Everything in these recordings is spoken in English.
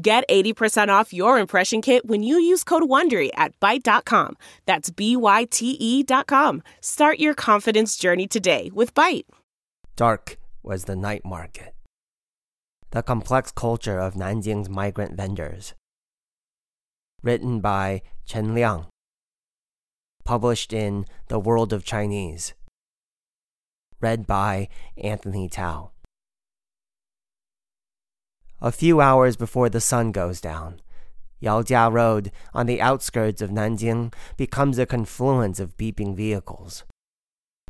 Get 80% off your impression kit when you use code WONDERY at Byte.com. That's B-Y-T-E dot com. Start your confidence journey today with Byte. Dark was the night market. The complex culture of Nanjing's migrant vendors. Written by Chen Liang. Published in The World of Chinese. Read by Anthony Tao. A few hours before the sun goes down, Yaojia Road on the outskirts of Nanjing becomes a confluence of beeping vehicles.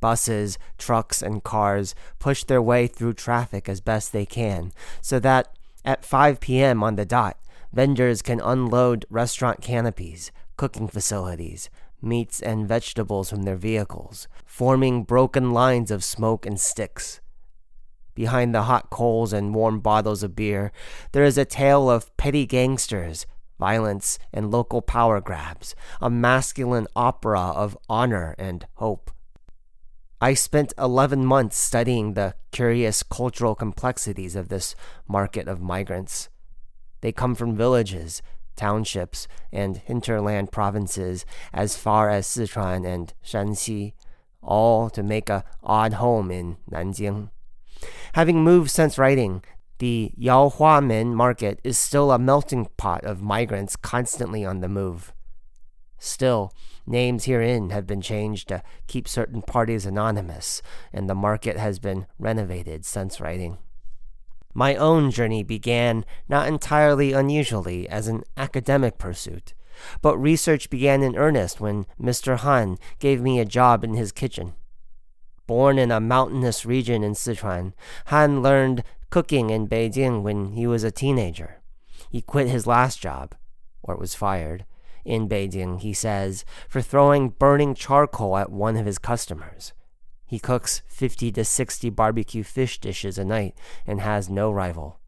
Buses, trucks, and cars push their way through traffic as best they can, so that at 5 p.m. on the dot, vendors can unload restaurant canopies, cooking facilities, meats, and vegetables from their vehicles, forming broken lines of smoke and sticks. Behind the hot coals and warm bottles of beer, there is a tale of petty gangsters, violence, and local power grabs, a masculine opera of honor and hope. I spent 11 months studying the curious cultural complexities of this market of migrants. They come from villages, townships, and hinterland provinces as far as Sichuan and Shanxi, all to make a odd home in Nanjing. Having moved since writing, the Yaohuamen market is still a melting pot of migrants constantly on the move. Still, names herein have been changed to keep certain parties anonymous, and the market has been renovated since writing. My own journey began not entirely unusually as an academic pursuit, but research began in earnest when Mr. Han gave me a job in his kitchen. Born in a mountainous region in Sichuan, Han learned cooking in Beijing when he was a teenager. He quit his last job, or was fired, in Beijing, he says, for throwing burning charcoal at one of his customers. He cooks 50 to 60 barbecue fish dishes a night and has no rival.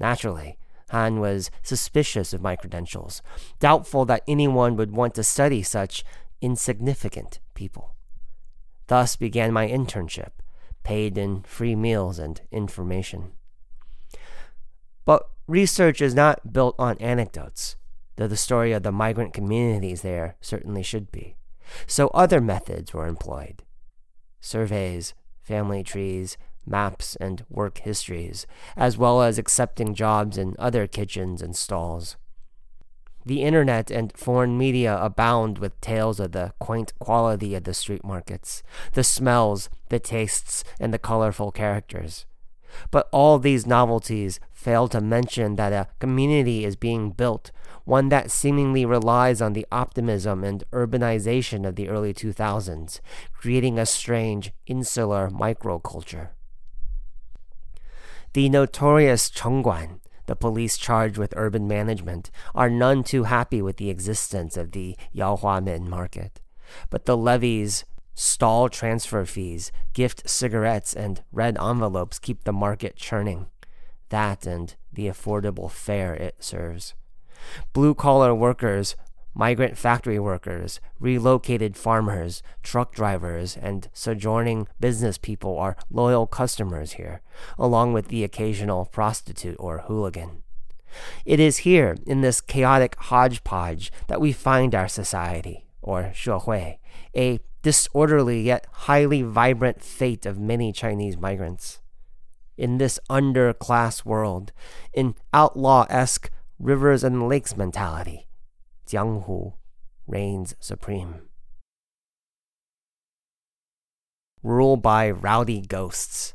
Naturally, Han was suspicious of my credentials, doubtful that anyone would want to study such insignificant people. Thus began my internship, paid in free meals and information. But research is not built on anecdotes, though the story of the migrant communities there certainly should be. So other methods were employed surveys, family trees, maps, and work histories, as well as accepting jobs in other kitchens and stalls. The internet and foreign media abound with tales of the quaint quality of the street markets, the smells, the tastes, and the colorful characters. But all these novelties fail to mention that a community is being built, one that seemingly relies on the optimism and urbanization of the early 2000s, creating a strange, insular microculture. The notorious Chengguan, the police charged with urban management, are none too happy with the existence of the Yaohuamen market. But the levies, stall transfer fees, gift cigarettes, and red envelopes keep the market churning. That and the affordable fare it serves. Blue collar workers, migrant factory workers, relocated farmers, truck drivers, and sojourning business people are loyal customers here, along with the occasional prostitute or hooligan. It is here, in this chaotic hodgepodge, that we find our society, or 社会, a disorderly yet highly vibrant fate of many Chinese migrants. In this underclass world, in outlaw esque rivers and lakes mentality, Jianghu reigns supreme. Rule by rowdy ghosts.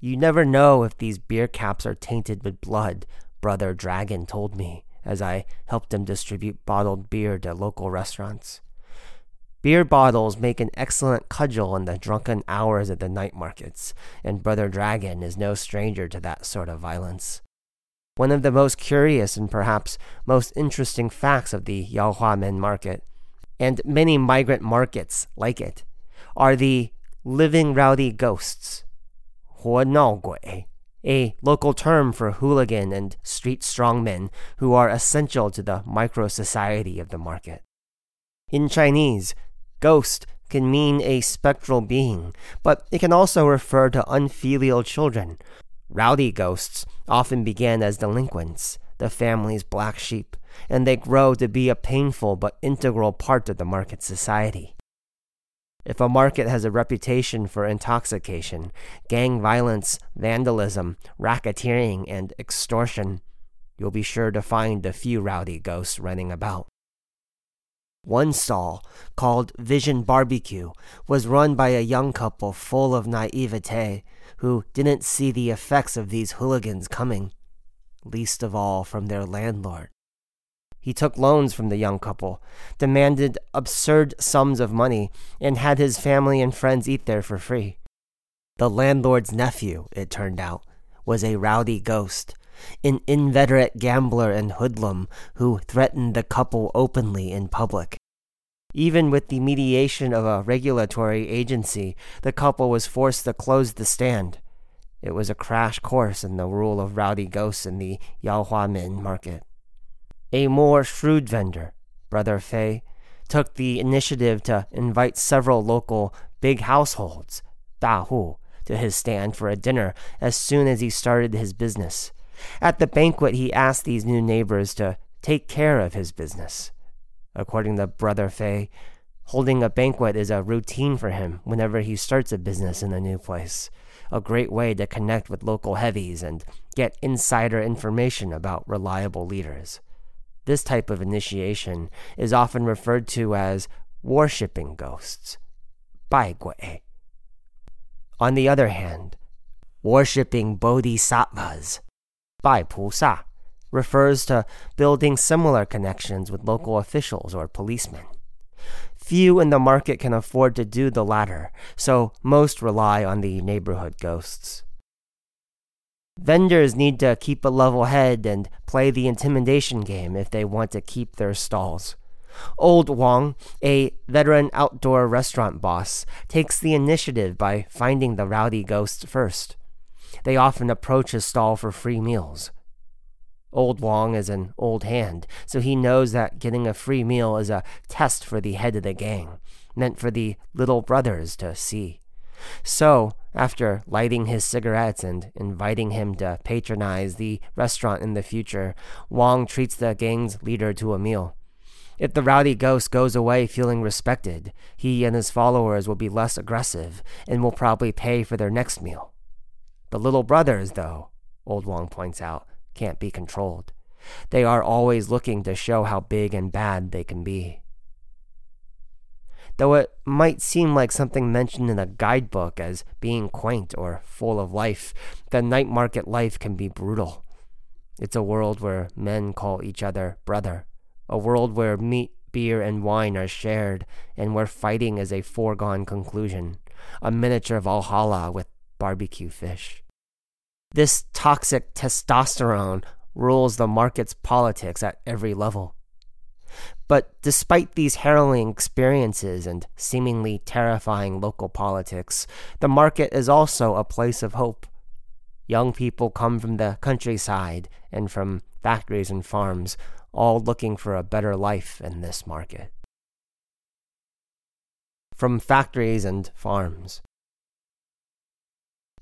You never know if these beer caps are tainted with blood, Brother Dragon told me as I helped him distribute bottled beer to local restaurants. Beer bottles make an excellent cudgel in the drunken hours of the night markets, and Brother Dragon is no stranger to that sort of violence one of the most curious and perhaps most interesting facts of the Yaohuamen market, and many migrant markets like it, are the living rowdy ghosts, Huo nong Gui, a local term for hooligan and street strongmen who are essential to the micro society of the market. In Chinese, ghost can mean a spectral being, but it can also refer to unfilial children Rowdy ghosts often begin as delinquents, the family's black sheep, and they grow to be a painful but integral part of the market society. If a market has a reputation for intoxication, gang violence, vandalism, racketeering, and extortion, you'll be sure to find a few rowdy ghosts running about. One stall, called Vision Barbecue, was run by a young couple full of naivete who didn't see the effects of these hooligans coming, least of all from their landlord. He took loans from the young couple, demanded absurd sums of money, and had his family and friends eat there for free. The landlord's nephew, it turned out, was a rowdy ghost, an inveterate gambler and hoodlum who threatened the couple openly in public. Even with the mediation of a regulatory agency, the couple was forced to close the stand. It was a crash course in the rule of rowdy ghosts in the Yaohuamen market. A more shrewd vendor, Brother Fei, took the initiative to invite several local big households, Da Hu, to his stand for a dinner as soon as he started his business. At the banquet, he asked these new neighbors to take care of his business. According to Brother Fei, holding a banquet is a routine for him whenever he starts a business in a new place. A great way to connect with local heavies and get insider information about reliable leaders. This type of initiation is often referred to as worshipping ghosts, 拜鬼. On the other hand, worshipping bodhisattvas, Bai Pusa refers to building similar connections with local officials or policemen. Few in the market can afford to do the latter, so most rely on the neighborhood ghosts. Vendors need to keep a level head and play the intimidation game if they want to keep their stalls. Old Wong, a veteran outdoor restaurant boss, takes the initiative by finding the rowdy ghost first. They often approach his stall for free meals. Old Wong is an old hand, so he knows that getting a free meal is a test for the head of the gang, meant for the little brothers to see. So, after lighting his cigarettes and inviting him to patronize the restaurant in the future, Wong treats the gang's leader to a meal. If the rowdy ghost goes away feeling respected, he and his followers will be less aggressive and will probably pay for their next meal. The little brothers, though, Old Wong points out, can't be controlled. They are always looking to show how big and bad they can be. Though it might seem like something mentioned in a guidebook as being quaint or full of life, the night market life can be brutal. It's a world where men call each other brother, a world where meat, beer, and wine are shared, and where fighting is a foregone conclusion, a miniature Valhalla with barbecue fish. This toxic testosterone rules the market's politics at every level. But despite these harrowing experiences and seemingly terrifying local politics, the market is also a place of hope. Young people come from the countryside and from factories and farms, all looking for a better life in this market. From factories and farms.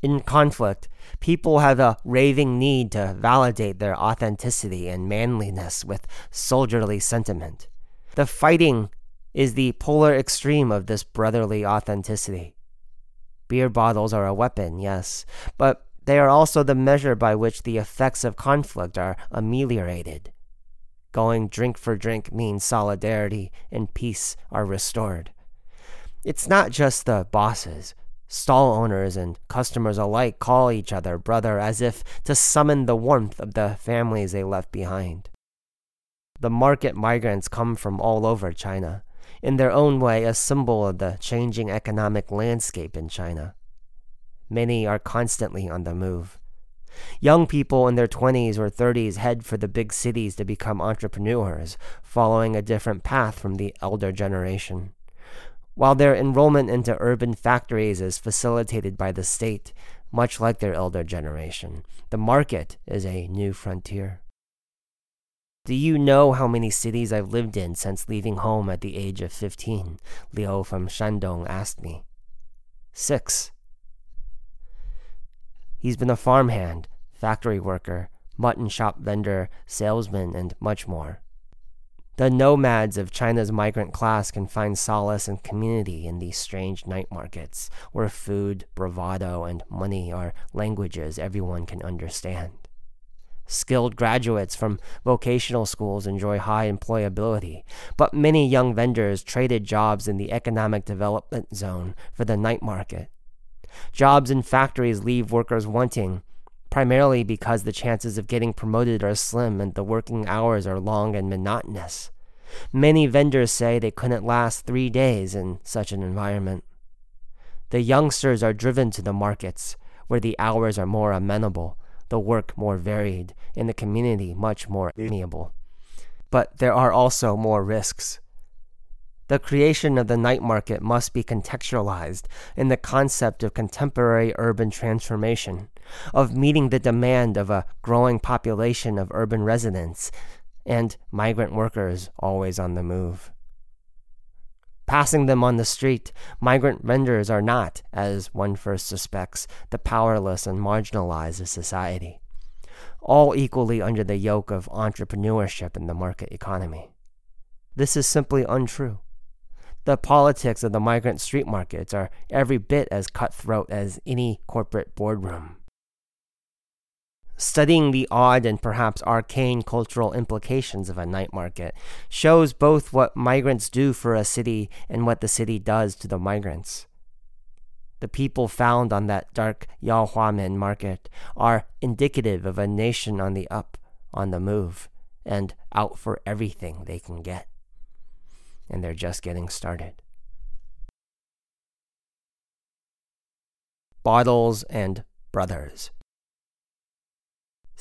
In conflict, people have a raving need to validate their authenticity and manliness with soldierly sentiment. The fighting is the polar extreme of this brotherly authenticity. Beer bottles are a weapon, yes, but they are also the measure by which the effects of conflict are ameliorated. Going drink for drink means solidarity and peace are restored. It's not just the bosses Stall owners and customers alike call each other brother as if to summon the warmth of the families they left behind. The market migrants come from all over China, in their own way a symbol of the changing economic landscape in China. Many are constantly on the move. Young people in their 20s or 30s head for the big cities to become entrepreneurs, following a different path from the elder generation. While their enrollment into urban factories is facilitated by the state, much like their elder generation, the market is a new frontier. Do you know how many cities I've lived in since leaving home at the age of 15? Liu from Shandong asked me. Six. He's been a farmhand, factory worker, mutton shop vendor, salesman, and much more. The nomads of China's migrant class can find solace and community in these strange night markets, where food, bravado, and money are languages everyone can understand. Skilled graduates from vocational schools enjoy high employability, but many young vendors traded jobs in the economic development zone for the night market. Jobs in factories leave workers wanting, primarily because the chances of getting promoted are slim and the working hours are long and monotonous. Many vendors say they couldn't last three days in such an environment. The youngsters are driven to the markets, where the hours are more amenable the work more varied, and the community much more amiable. But there are also more risks. The creation of the night market must be contextualized in the concept of contemporary urban transformation, of meeting the demand of a growing population of urban residents and migrant workers always on the move. Passing them on the street, migrant vendors are not, as one first suspects, the powerless and marginalized of society, all equally under the yoke of entrepreneurship in the market economy. This is simply untrue. The politics of the migrant street markets are every bit as cutthroat as any corporate boardroom studying the odd and perhaps arcane cultural implications of a night market shows both what migrants do for a city and what the city does to the migrants. The people found on that dark Yaohuamen market are indicative of a nation on the up, on the move, and out for everything they can get. And they're just getting started. Bottles and Brothers.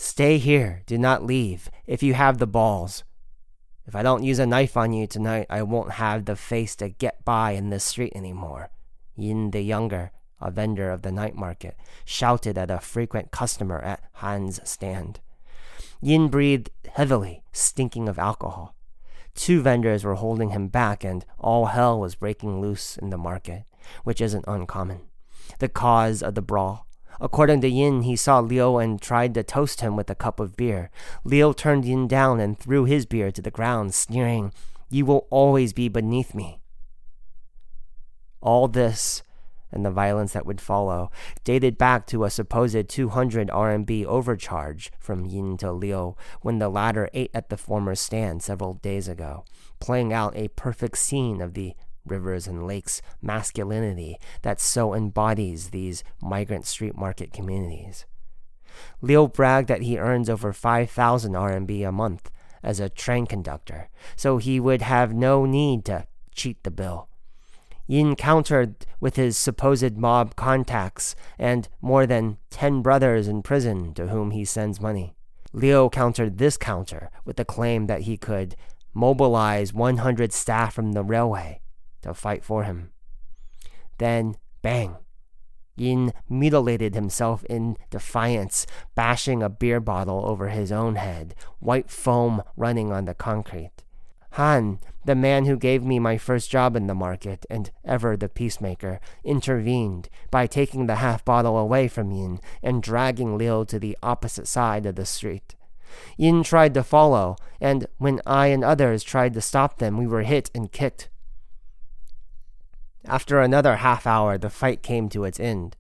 Stay here. Do not leave. If you have the balls. If I don't use a knife on you tonight, I won't have the face to get by in this street anymore. Yin the Younger, a vendor of the night market, shouted at a frequent customer at Han's stand. Yin breathed heavily, stinking of alcohol. Two vendors were holding him back, and all hell was breaking loose in the market, which isn't uncommon. The cause of the brawl According to Yin, he saw Liu and tried to toast him with a cup of beer. Liu turned Yin down and threw his beer to the ground, sneering, You will always be beneath me. All this, and the violence that would follow, dated back to a supposed 200 RMB overcharge from Yin to Liu when the latter ate at the former's stand several days ago, playing out a perfect scene of the rivers and lakes masculinity that so embodies these migrant street market communities. Liu bragged that he earns over 5,000 RMB a month as a train conductor, so he would have no need to cheat the bill. Yin countered with his supposed mob contacts and more than 10 brothers in prison to whom he sends money. Liu countered this counter with the claim that he could mobilize 100 staff from the railway to fight for him. Then, bang! Yin mutilated himself in defiance, bashing a beer bottle over his own head, white foam running on the concrete. Han, the man who gave me my first job in the market and ever the peacemaker, intervened by taking the half bottle away from Yin and dragging Liu to the opposite side of the street. Yin tried to follow, and when I and others tried to stop them, we were hit and kicked after another half hour, the fight came to its end.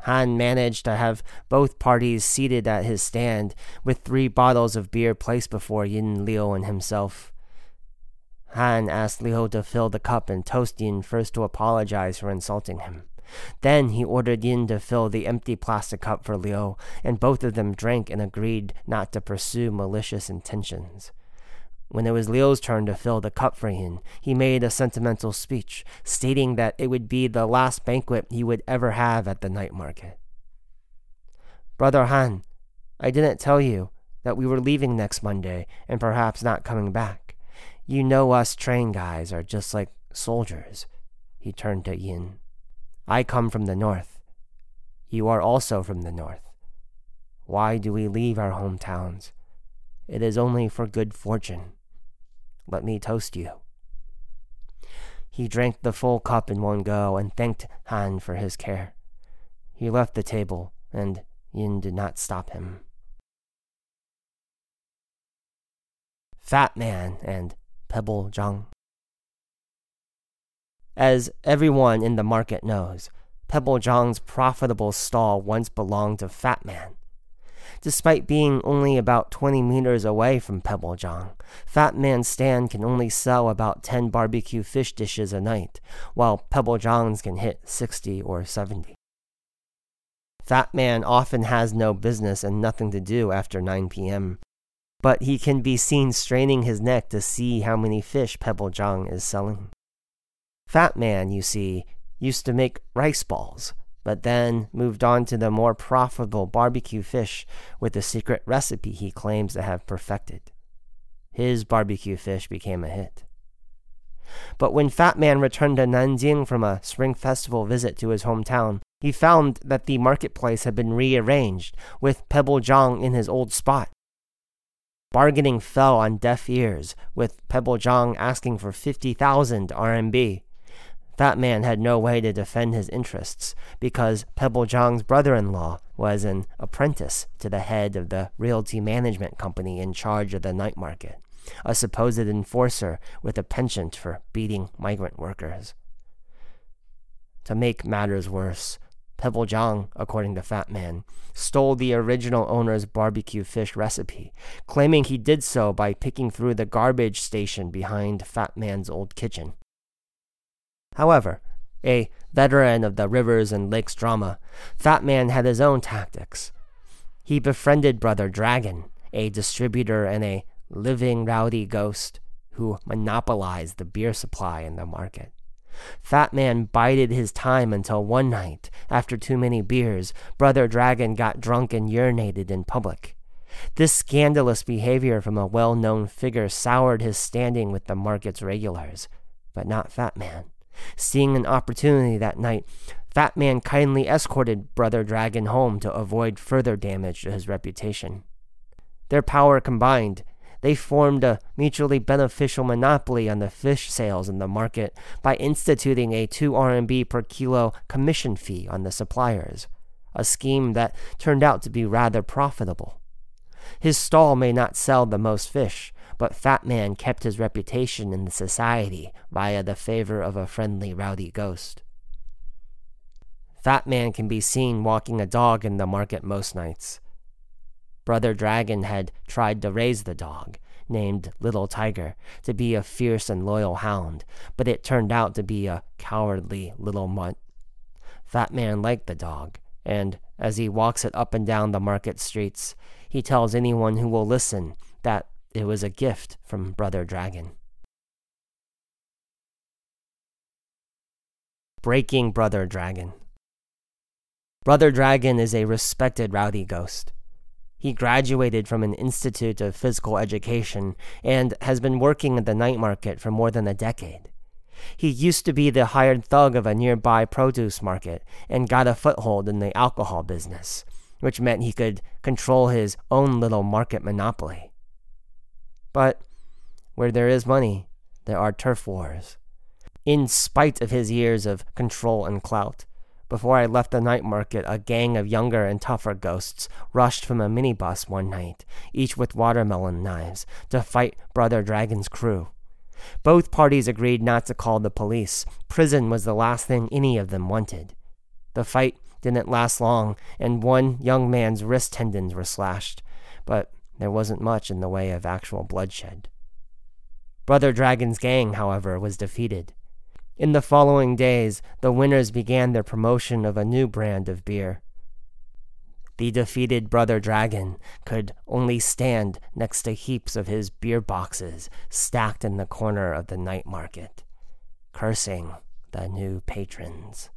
Han managed to have both parties seated at his stand, with three bottles of beer placed before Yin Liu and himself. Han asked Liu to fill the cup and toast Yin first to apologize for insulting him. Then he ordered Yin to fill the empty plastic cup for Liu, and both of them drank and agreed not to pursue malicious intentions. When it was Liu's turn to fill the cup for Yin, he made a sentimental speech, stating that it would be the last banquet he would ever have at the night market. Brother Han, I didn't tell you that we were leaving next Monday and perhaps not coming back. You know us train guys are just like soldiers. He turned to Yin. I come from the north. You are also from the north. Why do we leave our hometowns? It is only for good fortune. Let me toast you. He drank the full cup in one go and thanked Han for his care. He left the table, and Yin did not stop him. Fat Man and Pebble Zhang. As everyone in the market knows, Pebble Zhang's profitable stall once belonged to Fat Man. Despite being only about 20 meters away from Pebble Zhang, Fat Man Stan can only sell about 10 barbecue fish dishes a night, while Pebble Zhang's can hit 60 or 70. Fat Man often has no business and nothing to do after 9 p.m., but he can be seen straining his neck to see how many fish Pebble Zhang is selling. Fat Man, you see, used to make rice balls, but then moved on to the more profitable barbecue fish with the secret recipe he claims to have perfected. His barbecue fish became a hit. But when Fat Man returned to Nanjing from a spring festival visit to his hometown, he found that the marketplace had been rearranged, with Pebble Zhang in his old spot. Bargaining fell on deaf ears, with Pebble Zhang asking for 50,000 RMB. Fat Man had no way to defend his interests because Pebble Zhang's brother in law was an apprentice to the head of the realty management company in charge of the night market, a supposed enforcer with a penchant for beating migrant workers. To make matters worse, Pebble Zhang, according to Fat Man, stole the original owner's barbecue fish recipe, claiming he did so by picking through the garbage station behind Fat Man's old kitchen. However, a veteran of the rivers and lakes drama, Fat Man had his own tactics. He befriended Brother Dragon, a distributor and a living rowdy ghost who monopolized the beer supply in the market. Fat Man bided his time until one night, after too many beers, Brother Dragon got drunk and urinated in public. This scandalous behavior from a well known figure soured his standing with the market's regulars, but not Fat Man. Seeing an opportunity that night, Fat Man kindly escorted Brother Dragon home to avoid further damage to his reputation. Their power combined, they formed a mutually beneficial monopoly on the fish sales in the market by instituting a 2 RMB per kilo commission fee on the suppliers, a scheme that turned out to be rather profitable. His stall may not sell the most fish, but Fat Man kept his reputation in the society via the favor of a friendly rowdy ghost. Fat Man can be seen walking a dog in the market most nights. Brother Dragon had tried to raise the dog, named Little Tiger, to be a fierce and loyal hound, but it turned out to be a cowardly little mutt. Fat Man liked the dog, and as he walks it up and down the market streets, he tells anyone who will listen that it was a gift from Brother Dragon. Breaking Brother Dragon. Brother Dragon is a respected rowdy ghost. He graduated from an institute of physical education and has been working at the night market for more than a decade. He used to be the hired thug of a nearby produce market and got a foothold in the alcohol business, which meant he could control his own little market monopoly. But where there is money, there are turf wars. In spite of his years of control and clout, before I left the night market, a gang of younger and tougher ghosts rushed from a minibus one night, each with watermelon knives, to fight Brother Dragon's crew. Both parties agreed not to call the police. Prison was the last thing any of them wanted. The fight didn't last long, and one young man's wrist tendons were slashed, but there wasn't much in the way of actual bloodshed. Brother Dragon's gang, however, was defeated. In the following days, the winners began their promotion of a new brand of beer. The defeated Brother Dragon could only stand next to heaps of his beer boxes stacked in the corner of the night market, cursing the new patrons.